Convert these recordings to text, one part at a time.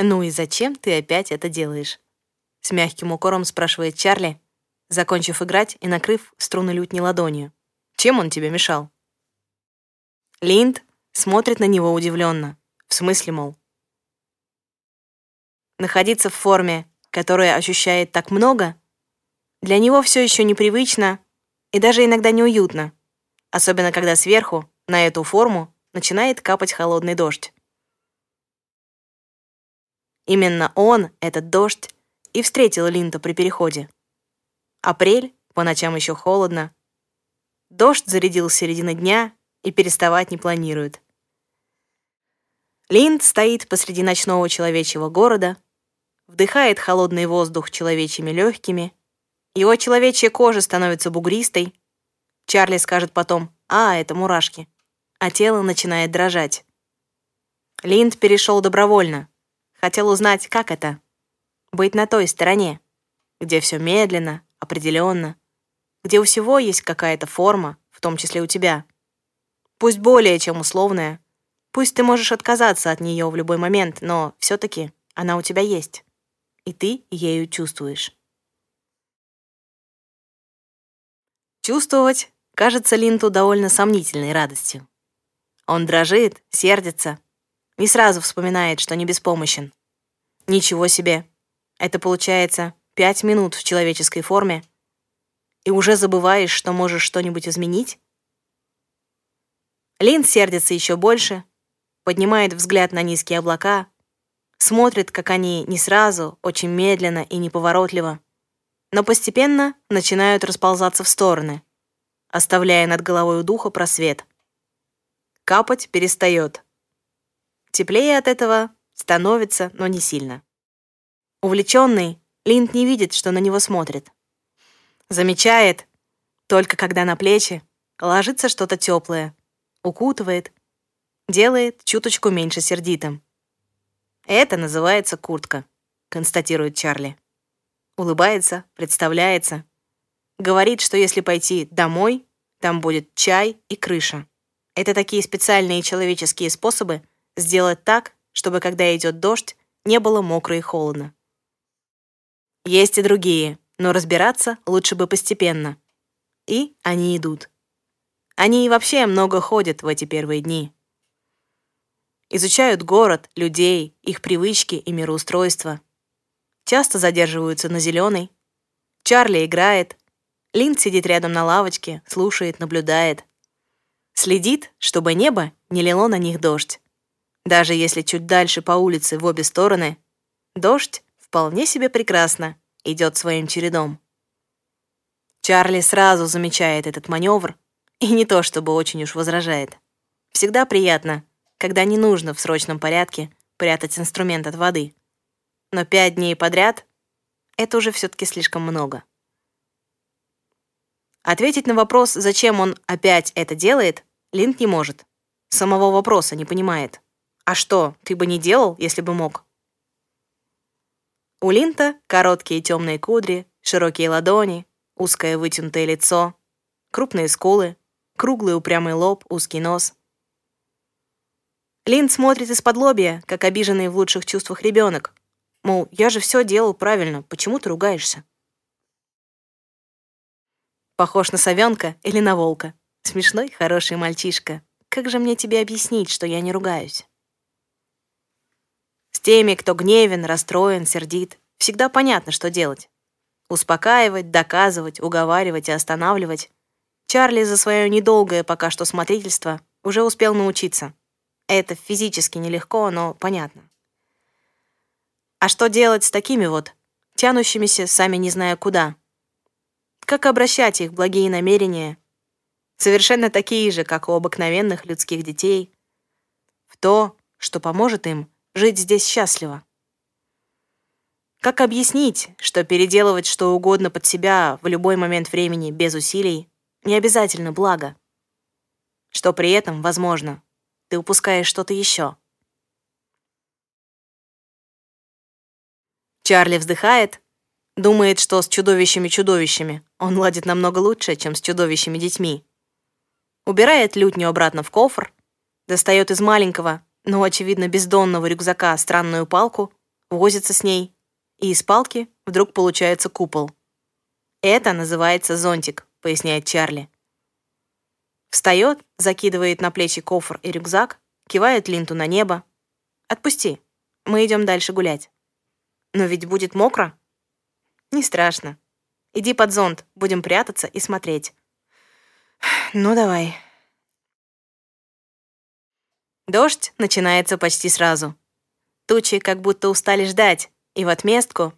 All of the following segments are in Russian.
«Ну и зачем ты опять это делаешь?» С мягким укором спрашивает Чарли, закончив играть и накрыв струны лютни ладонью. «Чем он тебе мешал?» Линд смотрит на него удивленно. В смысле, мол? Находиться в форме, которая ощущает так много, для него все еще непривычно и даже иногда неуютно, особенно когда сверху, на эту форму, начинает капать холодный дождь. Именно он, этот дождь, и встретил Линта при переходе. Апрель, по ночам еще холодно. Дождь зарядил с середины дня и переставать не планирует. Линд стоит посреди ночного человечьего города, вдыхает холодный воздух человечьими легкими, его человечья кожа становится бугристой. Чарли скажет потом «А, это мурашки», а тело начинает дрожать. Линд перешел добровольно, Хотел узнать, как это — быть на той стороне, где все медленно, определенно, где у всего есть какая-то форма, в том числе у тебя. Пусть более чем условная, пусть ты можешь отказаться от нее в любой момент, но все-таки она у тебя есть, и ты ею чувствуешь. Чувствовать кажется Линту довольно сомнительной радостью. Он дрожит, сердится, не сразу вспоминает, что не беспомощен. Ничего себе. Это получается пять минут в человеческой форме, и уже забываешь, что можешь что-нибудь изменить? Лин сердится еще больше, поднимает взгляд на низкие облака, смотрит, как они не сразу, очень медленно и неповоротливо, но постепенно начинают расползаться в стороны, оставляя над головой у духа просвет. Капать перестает. Теплее от этого становится, но не сильно. Увлеченный, Линд не видит, что на него смотрит. Замечает, только когда на плечи ложится что-то теплое, укутывает, делает чуточку меньше сердитым. «Это называется куртка», — констатирует Чарли. Улыбается, представляется. Говорит, что если пойти домой, там будет чай и крыша. Это такие специальные человеческие способы сделать так, чтобы когда идет дождь, не было мокро и холодно. Есть и другие, но разбираться лучше бы постепенно. И они идут. Они и вообще много ходят в эти первые дни. Изучают город, людей, их привычки и мироустройство. Часто задерживаются на зеленой. Чарли играет. Линд сидит рядом на лавочке, слушает, наблюдает. Следит, чтобы небо не лило на них дождь. Даже если чуть дальше по улице в обе стороны, дождь вполне себе прекрасно идет своим чередом. Чарли сразу замечает этот маневр и не то чтобы очень уж возражает. Всегда приятно, когда не нужно в срочном порядке прятать инструмент от воды. Но пять дней подряд — это уже все-таки слишком много. Ответить на вопрос, зачем он опять это делает, Линд не может. Самого вопроса не понимает. А что, ты бы не делал, если бы мог? У Линта короткие темные кудри, широкие ладони, узкое вытянутое лицо, крупные скулы, круглый упрямый лоб, узкий нос. Линд смотрит из-под лобья, как обиженный в лучших чувствах ребенок. Мол, я же все делал правильно, почему ты ругаешься? Похож на совенка или на волка. Смешной, хороший мальчишка. Как же мне тебе объяснить, что я не ругаюсь? Теми, кто гневен, расстроен, сердит, всегда понятно, что делать. Успокаивать, доказывать, уговаривать и останавливать. Чарли за свое недолгое пока что смотрительство уже успел научиться. Это физически нелегко, но понятно. А что делать с такими вот, тянущимися сами не зная куда? Как обращать их благие намерения, совершенно такие же, как у обыкновенных людских детей, в то, что поможет им жить здесь счастливо. Как объяснить, что переделывать что угодно под себя в любой момент времени без усилий не обязательно благо? Что при этом, возможно, ты упускаешь что-то еще. Чарли вздыхает, думает, что с чудовищами-чудовищами он ладит намного лучше, чем с чудовищами-детьми. Убирает лютню обратно в кофр, достает из маленького, но, очевидно, бездонного рюкзака странную палку возится с ней, и из палки вдруг получается купол. «Это называется зонтик», — поясняет Чарли. Встает, закидывает на плечи кофр и рюкзак, кивает Линту на небо. «Отпусти, мы идем дальше гулять». «Но ведь будет мокро». «Не страшно. Иди под зонт, будем прятаться и смотреть». «Ну, давай». Дождь начинается почти сразу. Тучи как будто устали ждать, и в отместку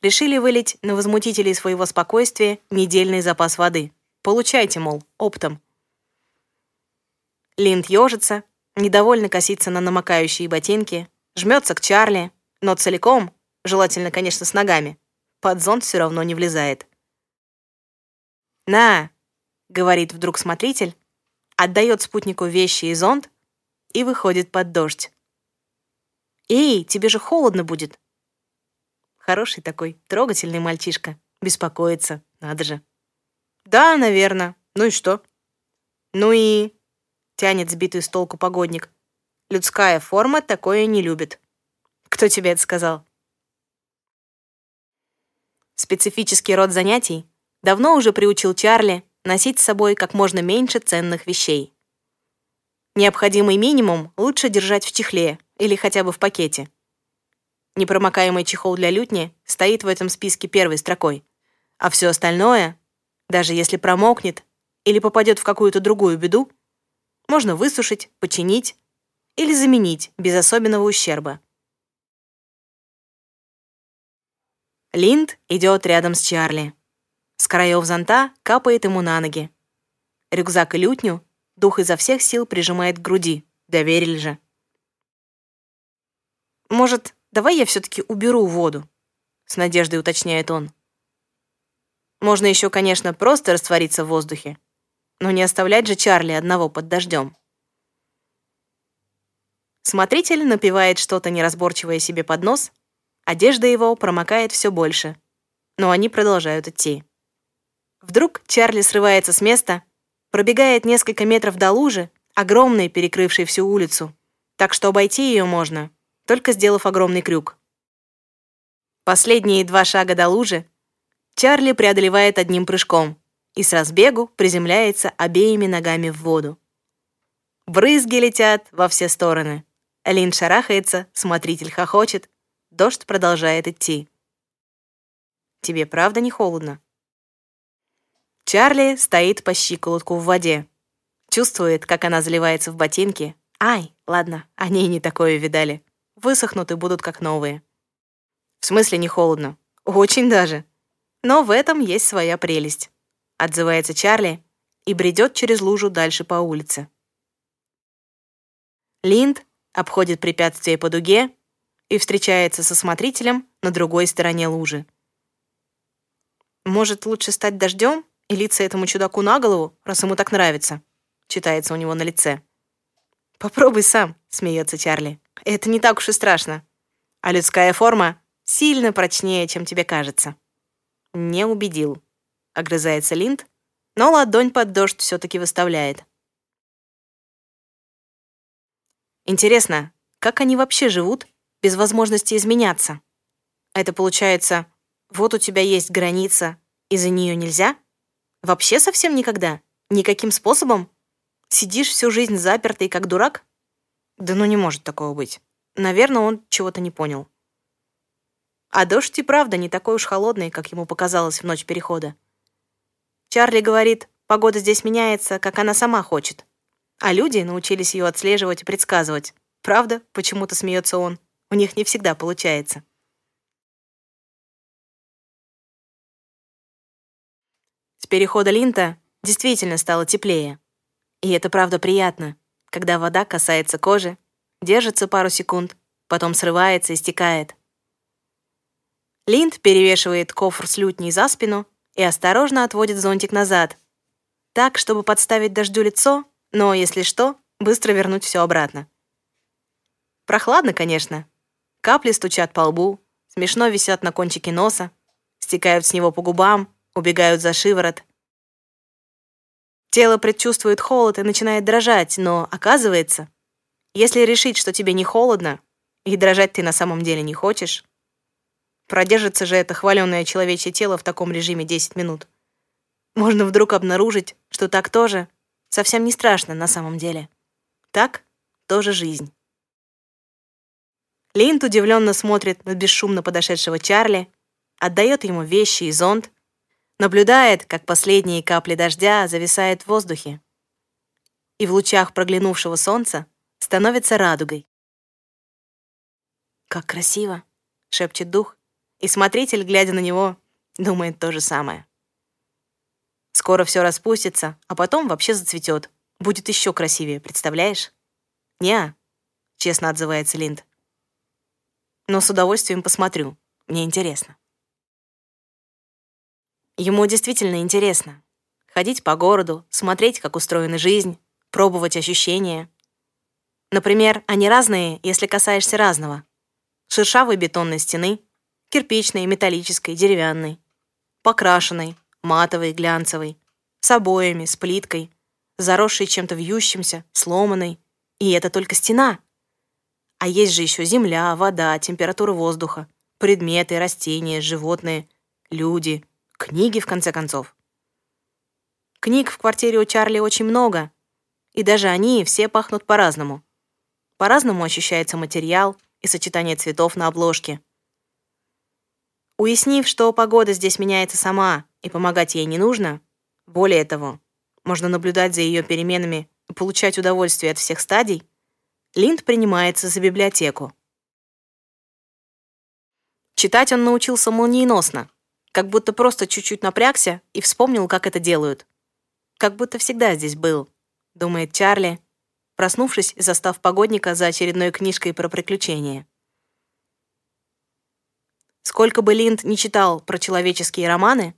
решили вылить на возмутителей своего спокойствия недельный запас воды. Получайте, мол, оптом. Линд ежится, недовольно косится на намокающие ботинки, жмется к Чарли, но целиком, желательно, конечно, с ногами, под зонт все равно не влезает. «На!» — говорит вдруг смотритель, отдает спутнику вещи и зонт, и выходит под дождь. «Эй, тебе же холодно будет!» Хороший такой, трогательный мальчишка. Беспокоится, надо же. «Да, наверное. Ну и что?» «Ну и...» — тянет сбитый с толку погодник. «Людская форма такое не любит». «Кто тебе это сказал?» Специфический род занятий давно уже приучил Чарли носить с собой как можно меньше ценных вещей. Необходимый минимум лучше держать в чехле или хотя бы в пакете. Непромокаемый чехол для лютни стоит в этом списке первой строкой, а все остальное, даже если промокнет или попадет в какую-то другую беду, можно высушить, починить или заменить без особенного ущерба. Линд идет рядом с Чарли. С краев зонта капает ему на ноги. Рюкзак и лютню Дух изо всех сил прижимает к груди. Доверили же. «Может, давай я все-таки уберу воду?» С надеждой уточняет он. Можно еще, конечно, просто раствориться в воздухе, но не оставлять же Чарли одного под дождем. Смотритель напевает что-то неразборчивое себе под нос, одежда его промокает все больше, но они продолжают идти. Вдруг Чарли срывается с места пробегает несколько метров до лужи, огромной, перекрывшей всю улицу, так что обойти ее можно, только сделав огромный крюк. Последние два шага до лужи Чарли преодолевает одним прыжком и с разбегу приземляется обеими ногами в воду. Брызги летят во все стороны. Лин шарахается, смотритель хохочет. Дождь продолжает идти. «Тебе правда не холодно?» Чарли стоит по щиколотку в воде. Чувствует, как она заливается в ботинки. Ай, ладно, они и не такое видали. Высохнут и будут как новые. В смысле не холодно? Очень даже. Но в этом есть своя прелесть. Отзывается Чарли и бредет через лужу дальше по улице. Линд обходит препятствие по дуге и встречается со смотрителем на другой стороне лужи. Может, лучше стать дождем? И литься этому чудаку на голову, раз ему так нравится», — читается у него на лице. «Попробуй сам», — смеется Чарли. «Это не так уж и страшно. А людская форма сильно прочнее, чем тебе кажется». «Не убедил», — огрызается Линд, но ладонь под дождь все-таки выставляет. Интересно, как они вообще живут без возможности изменяться? Это получается, вот у тебя есть граница, и за нее нельзя? Вообще совсем никогда? Никаким способом? Сидишь всю жизнь запертый, как дурак? Да ну не может такого быть. Наверное, он чего-то не понял. А дождь и правда не такой уж холодный, как ему показалось в ночь перехода. Чарли говорит, погода здесь меняется, как она сама хочет. А люди научились ее отслеживать и предсказывать. Правда? Почему-то смеется он. У них не всегда получается. С перехода линта действительно стало теплее. И это правда приятно, когда вода касается кожи, держится пару секунд, потом срывается и стекает. Линд перевешивает кофр с лютней за спину и осторожно отводит зонтик назад, так, чтобы подставить дождю лицо, но, если что, быстро вернуть все обратно. Прохладно, конечно. Капли стучат по лбу, смешно висят на кончике носа, стекают с него по губам, убегают за шиворот. Тело предчувствует холод и начинает дрожать, но оказывается, если решить, что тебе не холодно, и дрожать ты на самом деле не хочешь, Продержится же это хваленное человечье тело в таком режиме 10 минут. Можно вдруг обнаружить, что так тоже совсем не страшно на самом деле. Так тоже жизнь. Линд удивленно смотрит на бесшумно подошедшего Чарли, отдает ему вещи и зонт, наблюдает, как последние капли дождя зависают в воздухе и в лучах проглянувшего солнца становится радугой. «Как красиво!» — шепчет дух, и смотритель, глядя на него, думает то же самое. Скоро все распустится, а потом вообще зацветет. Будет еще красивее, представляешь? «Не-а», честно отзывается Линд. «Но с удовольствием посмотрю. Мне интересно». Ему действительно интересно. Ходить по городу, смотреть, как устроена жизнь, пробовать ощущения. Например, они разные, если касаешься разного. Шершавой бетонной стены, кирпичной, металлической, деревянной, покрашенной, матовой, глянцевой, с обоями, с плиткой, заросшей чем-то вьющимся, сломанной. И это только стена. А есть же еще земля, вода, температура воздуха, предметы, растения, животные, люди, книги, в конце концов. Книг в квартире у Чарли очень много, и даже они все пахнут по-разному. По-разному ощущается материал и сочетание цветов на обложке. Уяснив, что погода здесь меняется сама и помогать ей не нужно, более того, можно наблюдать за ее переменами и получать удовольствие от всех стадий, Линд принимается за библиотеку. Читать он научился молниеносно, как будто просто чуть-чуть напрягся и вспомнил, как это делают. Как будто всегда здесь был, думает Чарли, проснувшись и застав погодника за очередной книжкой про приключения. Сколько бы Линд не читал про человеческие романы,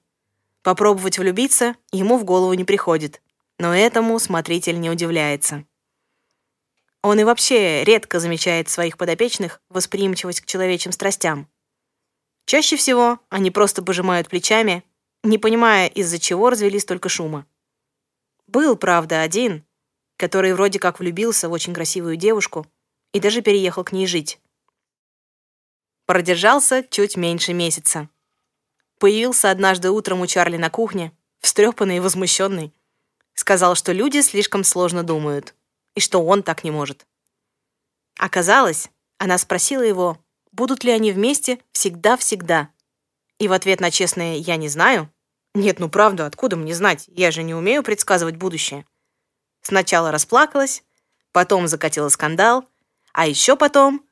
попробовать влюбиться ему в голову не приходит, но этому смотритель не удивляется. Он и вообще редко замечает своих подопечных восприимчивость к человечьим страстям. Чаще всего они просто пожимают плечами, не понимая, из-за чего развелись столько шума. Был, правда, один, который вроде как влюбился в очень красивую девушку и даже переехал к ней жить. Продержался чуть меньше месяца. Появился однажды утром у Чарли на кухне, встрепанный и возмущенный. Сказал, что люди слишком сложно думают, и что он так не может. Оказалось, она спросила его, будут ли они вместе всегда-всегда. И в ответ на честное «я не знаю» Нет, ну правда, откуда мне знать? Я же не умею предсказывать будущее. Сначала расплакалась, потом закатила скандал, а еще потом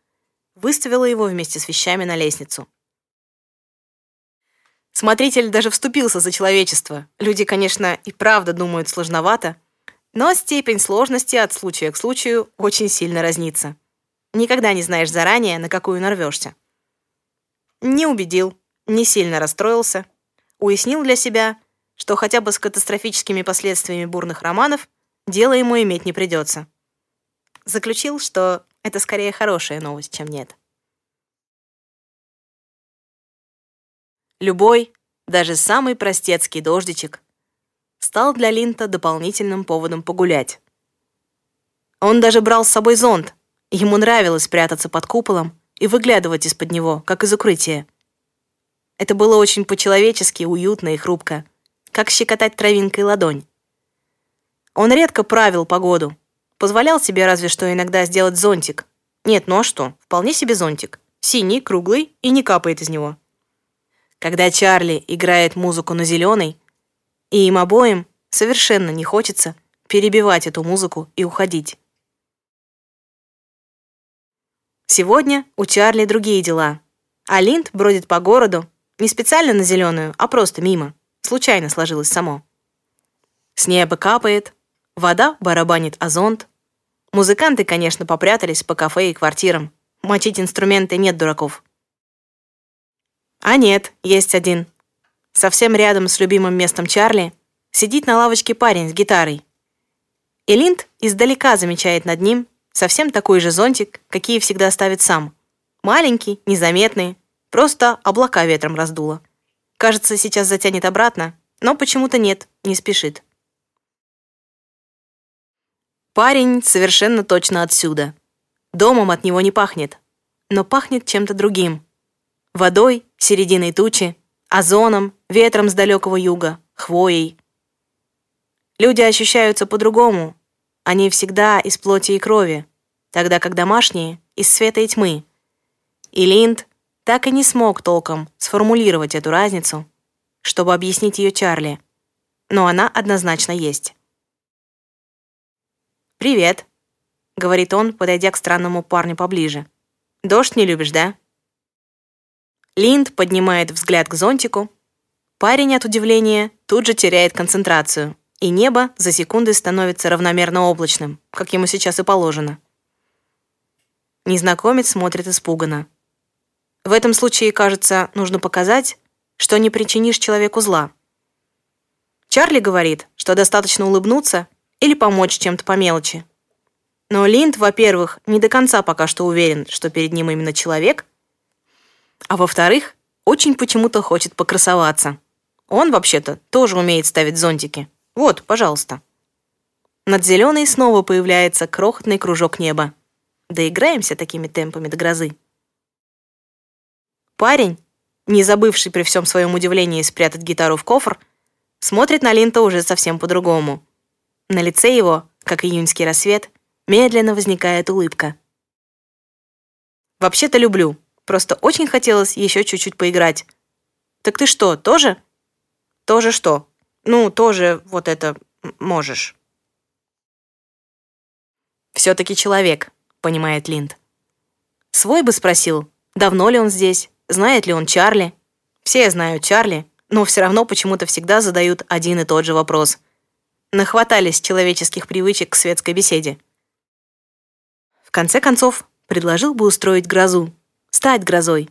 выставила его вместе с вещами на лестницу. Смотритель даже вступился за человечество. Люди, конечно, и правда думают сложновато, но степень сложности от случая к случаю очень сильно разнится. Никогда не знаешь заранее, на какую нарвешься. Не убедил, не сильно расстроился, уяснил для себя, что хотя бы с катастрофическими последствиями бурных романов дело ему иметь не придется. Заключил, что это скорее хорошая новость, чем нет. Любой, даже самый простецкий дождичек стал для Линта дополнительным поводом погулять. Он даже брал с собой зонт, ему нравилось прятаться под куполом и выглядывать из-под него, как из укрытия. Это было очень по-человечески уютно и хрупко, как щекотать травинкой ладонь. Он редко правил погоду, позволял себе разве что иногда сделать зонтик. Нет, ну а что, вполне себе зонтик. Синий, круглый и не капает из него. Когда Чарли играет музыку на зеленой, и им обоим совершенно не хочется перебивать эту музыку и уходить. Сегодня у Чарли другие дела, а Линд бродит по городу, не специально на зеленую, а просто мимо. Случайно сложилось само. С неба капает, вода барабанит о. Музыканты, конечно, попрятались по кафе и квартирам. Мочить инструменты нет дураков. А нет, есть один. Совсем рядом с любимым местом Чарли сидит на лавочке парень с гитарой. И Линд издалека замечает над ним совсем такой же зонтик, какие всегда ставит сам. Маленький, незаметный, Просто облака ветром раздуло. Кажется, сейчас затянет обратно, но почему-то нет, не спешит. Парень совершенно точно отсюда. Домом от него не пахнет, но пахнет чем-то другим. Водой, серединой тучи, озоном, ветром с далекого юга, хвоей. Люди ощущаются по-другому. Они всегда из плоти и крови, тогда как домашние — из света и тьмы. И Линд так и не смог толком сформулировать эту разницу, чтобы объяснить ее Чарли, но она однозначно есть. «Привет», — говорит он, подойдя к странному парню поближе. «Дождь не любишь, да?» Линд поднимает взгляд к зонтику. Парень от удивления тут же теряет концентрацию, и небо за секунды становится равномерно облачным, как ему сейчас и положено. Незнакомец смотрит испуганно. В этом случае, кажется, нужно показать, что не причинишь человеку зла. Чарли говорит, что достаточно улыбнуться или помочь чем-то по мелочи. Но Линд, во-первых, не до конца пока что уверен, что перед ним именно человек, а во-вторых, очень почему-то хочет покрасоваться. Он, вообще-то, тоже умеет ставить зонтики. Вот, пожалуйста. Над зеленой снова появляется крохотный кружок неба. Доиграемся такими темпами до грозы. Парень, не забывший при всем своем удивлении спрятать гитару в кофр, смотрит на Линта уже совсем по-другому. На лице его, как июньский рассвет, медленно возникает улыбка. «Вообще-то люблю. Просто очень хотелось еще чуть-чуть поиграть. Так ты что, тоже?» «Тоже что?» «Ну, тоже вот это можешь». «Все-таки человек», — понимает Линд. «Свой бы спросил, давно ли он здесь, знает ли он Чарли. Все знают Чарли, но все равно почему-то всегда задают один и тот же вопрос. Нахватались человеческих привычек к светской беседе. В конце концов, предложил бы устроить грозу, стать грозой,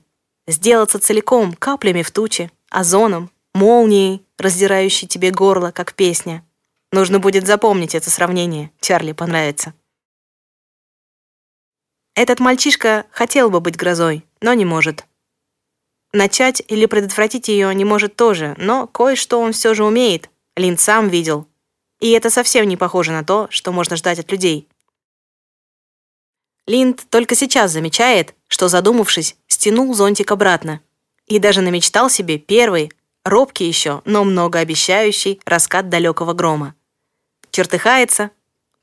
сделаться целиком каплями в туче, озоном, молнией, раздирающей тебе горло, как песня. Нужно будет запомнить это сравнение, Чарли понравится. Этот мальчишка хотел бы быть грозой, но не может. Начать или предотвратить ее не может тоже, но кое-что он все же умеет. Лин сам видел. И это совсем не похоже на то, что можно ждать от людей. Линд только сейчас замечает, что, задумавшись, стянул зонтик обратно. И даже намечтал себе первый, робкий еще, но многообещающий раскат далекого грома. Чертыхается,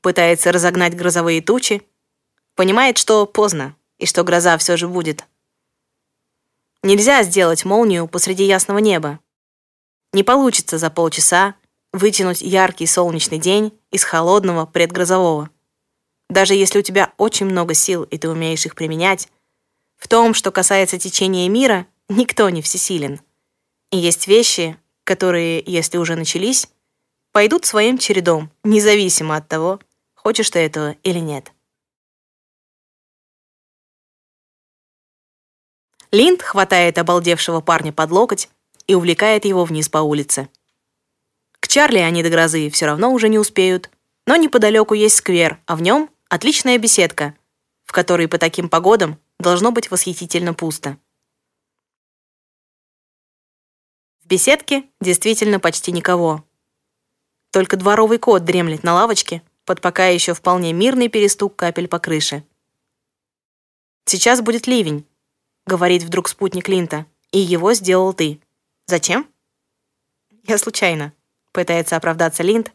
пытается разогнать грозовые тучи, понимает, что поздно, и что гроза все же будет. Нельзя сделать молнию посреди ясного неба. Не получится за полчаса вытянуть яркий солнечный день из холодного предгрозового. Даже если у тебя очень много сил и ты умеешь их применять, в том, что касается течения мира, никто не всесилен. И есть вещи, которые, если уже начались, пойдут своим чередом, независимо от того, хочешь ты этого или нет. Линд хватает обалдевшего парня под локоть и увлекает его вниз по улице. К Чарли они до грозы все равно уже не успеют, но неподалеку есть сквер, а в нем отличная беседка, в которой по таким погодам должно быть восхитительно пусто. Беседке действительно почти никого. Только дворовый кот дремлет на лавочке под пока еще вполне мирный перестук капель по крыше. Сейчас будет ливень, говорит вдруг спутник Линта. И его сделал ты. Зачем? Я случайно. Пытается оправдаться Линд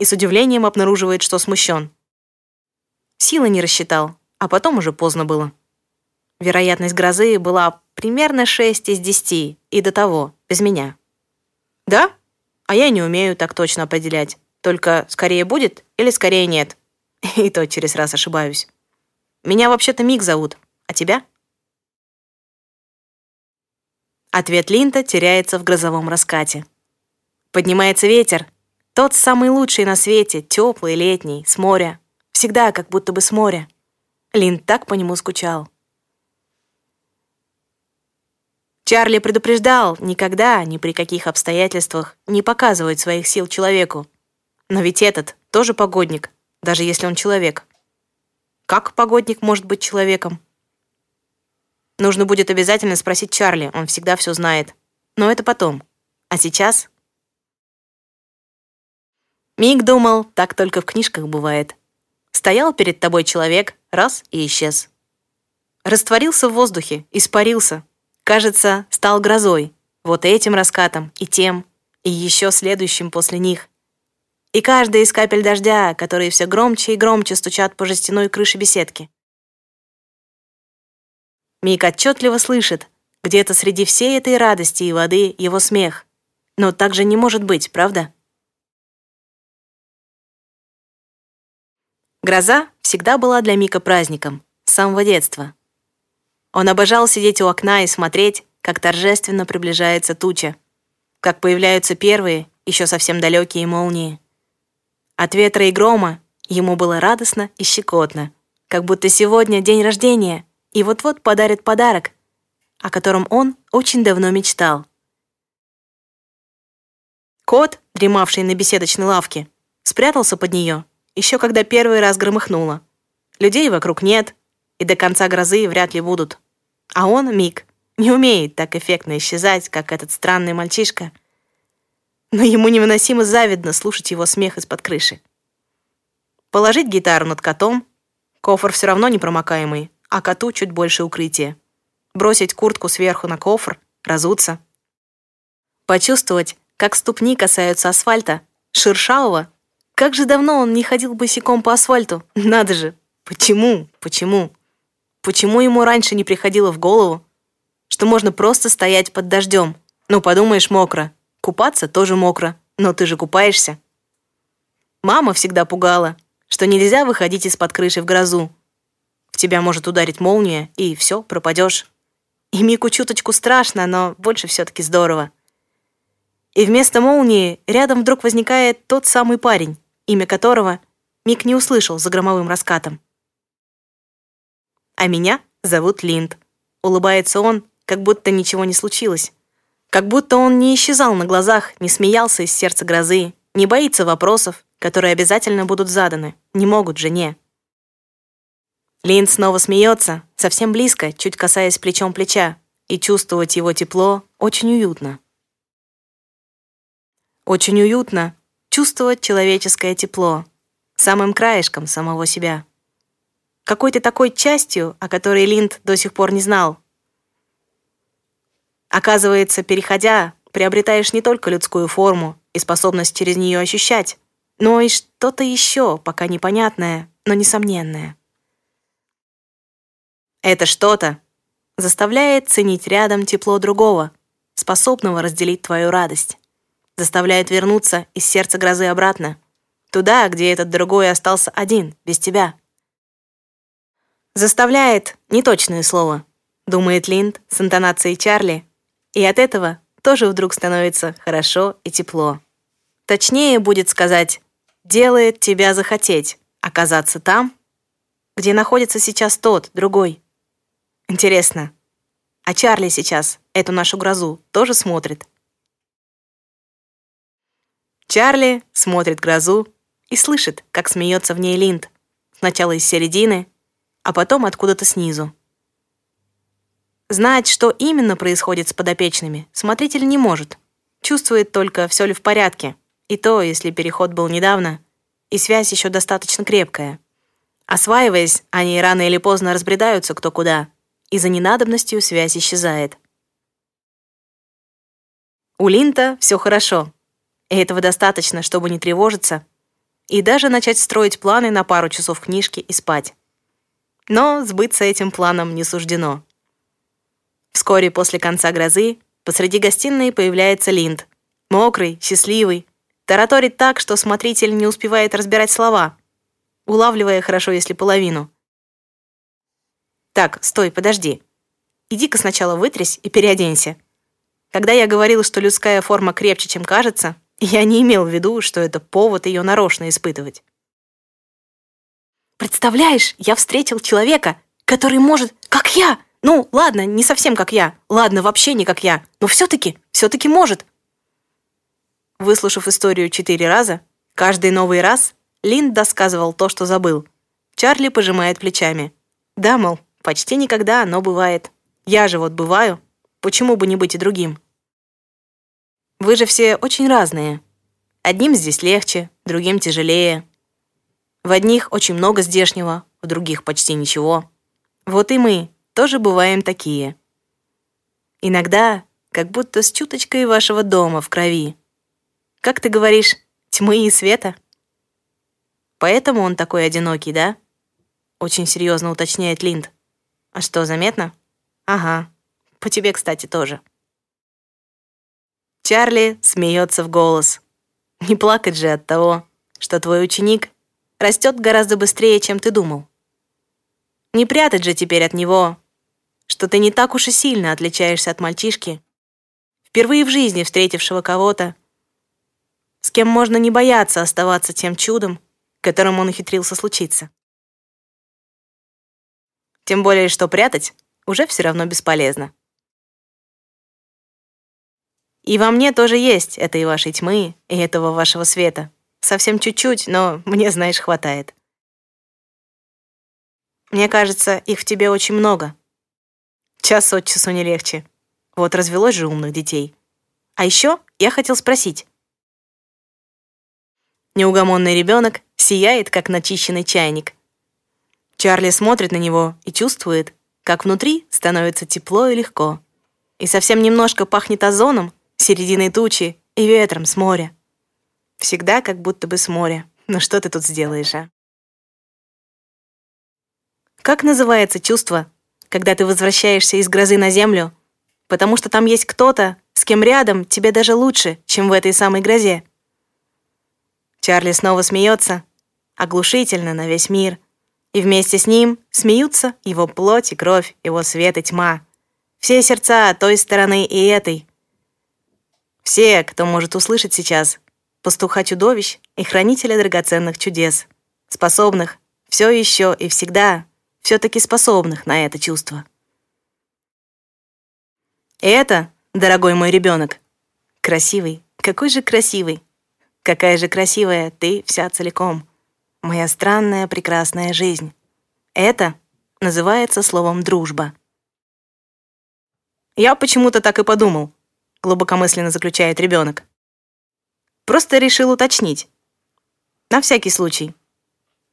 и с удивлением обнаруживает, что смущен. Силы не рассчитал, а потом уже поздно было. Вероятность грозы была примерно 6 из 10, и до того, без меня. Да? А я не умею так точно определять. Только скорее будет или скорее нет. И то через раз ошибаюсь. Меня вообще-то Мик зовут, а тебя? Ответ Линта теряется в грозовом раскате. Поднимается ветер. Тот самый лучший на свете, теплый, летний, с моря. Всегда как будто бы с моря. Линд так по нему скучал. Чарли предупреждал никогда, ни при каких обстоятельствах не показывать своих сил человеку. Но ведь этот тоже погодник, даже если он человек. Как погодник может быть человеком? Нужно будет обязательно спросить Чарли, он всегда все знает. Но это потом. А сейчас... Миг думал, так только в книжках бывает. Стоял перед тобой человек, раз и исчез. Растворился в воздухе, испарился, Кажется, стал грозой. Вот этим раскатом, и тем, и еще следующим после них. И каждая из капель дождя, которые все громче и громче стучат по жестяной крыше беседки. Мик отчетливо слышит, где-то среди всей этой радости и воды его смех. Но так же не может быть, правда? Гроза всегда была для Мика праздником, с самого детства. Он обожал сидеть у окна и смотреть, как торжественно приближается туча, как появляются первые, еще совсем далекие молнии. От ветра и грома ему было радостно и щекотно, как будто сегодня день рождения, и вот-вот подарит подарок, о котором он очень давно мечтал. Кот, дремавший на беседочной лавке, спрятался под нее, еще когда первый раз громыхнуло. Людей вокруг нет, и до конца грозы вряд ли будут. А он, Мик, не умеет так эффектно исчезать, как этот странный мальчишка. Но ему невыносимо завидно слушать его смех из-под крыши. Положить гитару над котом, кофр все равно непромокаемый, а коту чуть больше укрытия. Бросить куртку сверху на кофр, разуться. Почувствовать, как ступни касаются асфальта, шершавого. Как же давно он не ходил босиком по асфальту, надо же. Почему? Почему? Почему ему раньше не приходило в голову, что можно просто стоять под дождем? Ну, подумаешь, мокро. Купаться тоже мокро, но ты же купаешься. Мама всегда пугала, что нельзя выходить из-под крыши в грозу. В тебя может ударить молния, и все, пропадешь. И Мику чуточку страшно, но больше все-таки здорово. И вместо молнии рядом вдруг возникает тот самый парень, имя которого Мик не услышал за громовым раскатом. А меня зовут Линд. Улыбается он, как будто ничего не случилось. Как будто он не исчезал на глазах, не смеялся из сердца грозы, не боится вопросов, которые обязательно будут заданы. Не могут же не. Линд снова смеется, совсем близко, чуть касаясь плечом плеча, и чувствовать его тепло очень уютно. Очень уютно чувствовать человеческое тепло, самым краешком самого себя какой-то такой частью, о которой Линд до сих пор не знал. Оказывается, переходя, приобретаешь не только людскую форму и способность через нее ощущать, но и что-то еще, пока непонятное, но несомненное. Это что-то заставляет ценить рядом тепло другого, способного разделить твою радость. Заставляет вернуться из сердца грозы обратно, туда, где этот другой остался один, без тебя. Заставляет — неточное слово, думает Линд с интонацией Чарли, и от этого тоже вдруг становится хорошо и тепло. Точнее будет сказать, делает тебя захотеть оказаться там, где находится сейчас тот, другой. Интересно, а Чарли сейчас эту нашу грозу тоже смотрит? Чарли смотрит грозу и слышит, как смеется в ней Линд. Сначала из середины, а потом откуда-то снизу. Знать, что именно происходит с подопечными, смотритель не может. Чувствует только, все ли в порядке. И то, если переход был недавно, и связь еще достаточно крепкая. Осваиваясь, они рано или поздно разбредаются кто куда, и за ненадобностью связь исчезает. У Линта все хорошо, и этого достаточно, чтобы не тревожиться и даже начать строить планы на пару часов книжки и спать. Но сбыться этим планом не суждено. Вскоре после конца грозы посреди гостиной появляется Линд. Мокрый, счастливый. Тараторит так, что смотритель не успевает разбирать слова, улавливая хорошо, если половину. «Так, стой, подожди. Иди-ка сначала вытрясь и переоденься. Когда я говорил, что людская форма крепче, чем кажется, я не имел в виду, что это повод ее нарочно испытывать. Представляешь, я встретил человека, который может, как я. Ну, ладно, не совсем как я. Ладно, вообще не как я. Но все-таки, все-таки может. Выслушав историю четыре раза, каждый новый раз Линд досказывал то, что забыл. Чарли пожимает плечами. Да, мол, почти никогда, но бывает. Я же вот бываю. Почему бы не быть и другим? Вы же все очень разные. Одним здесь легче, другим тяжелее. В одних очень много здешнего, в других почти ничего. Вот и мы тоже бываем такие. Иногда как будто с чуточкой вашего дома в крови. Как ты говоришь, тьмы и света? Поэтому он такой одинокий, да? Очень серьезно уточняет Линд. А что, заметно? Ага. По тебе, кстати, тоже. Чарли смеется в голос. Не плакать же от того, что твой ученик растет гораздо быстрее, чем ты думал. Не прятать же теперь от него, что ты не так уж и сильно отличаешься от мальчишки, впервые в жизни встретившего кого-то, с кем можно не бояться оставаться тем чудом, которым он ухитрился случиться. Тем более, что прятать уже все равно бесполезно. И во мне тоже есть этой вашей тьмы и этого вашего света. Совсем чуть-чуть, но мне, знаешь, хватает. Мне кажется, их в тебе очень много. Час от часу не легче. Вот развелось же умных детей. А еще я хотел спросить. Неугомонный ребенок сияет, как начищенный чайник. Чарли смотрит на него и чувствует, как внутри становится тепло и легко. И совсем немножко пахнет озоном серединой тучи и ветром с моря. Всегда как будто бы с моря. Ну что ты тут сделаешь, а? Как называется чувство, когда ты возвращаешься из грозы на землю, потому что там есть кто-то, с кем рядом тебе даже лучше, чем в этой самой грозе? Чарли снова смеется, оглушительно на весь мир, и вместе с ним смеются его плоть и кровь, его свет и тьма, все сердца той стороны и этой, все, кто может услышать сейчас, пастуха-чудовищ и хранителя драгоценных чудес, способных все еще и всегда, все-таки способных на это чувство. Это, дорогой мой ребенок, красивый, какой же красивый, какая же красивая ты вся целиком, моя странная прекрасная жизнь. Это называется словом «дружба». Я почему-то так и подумал, глубокомысленно заключает ребенок. Просто решил уточнить. На всякий случай.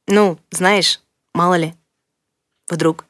Ну, знаешь, мало ли. Вдруг.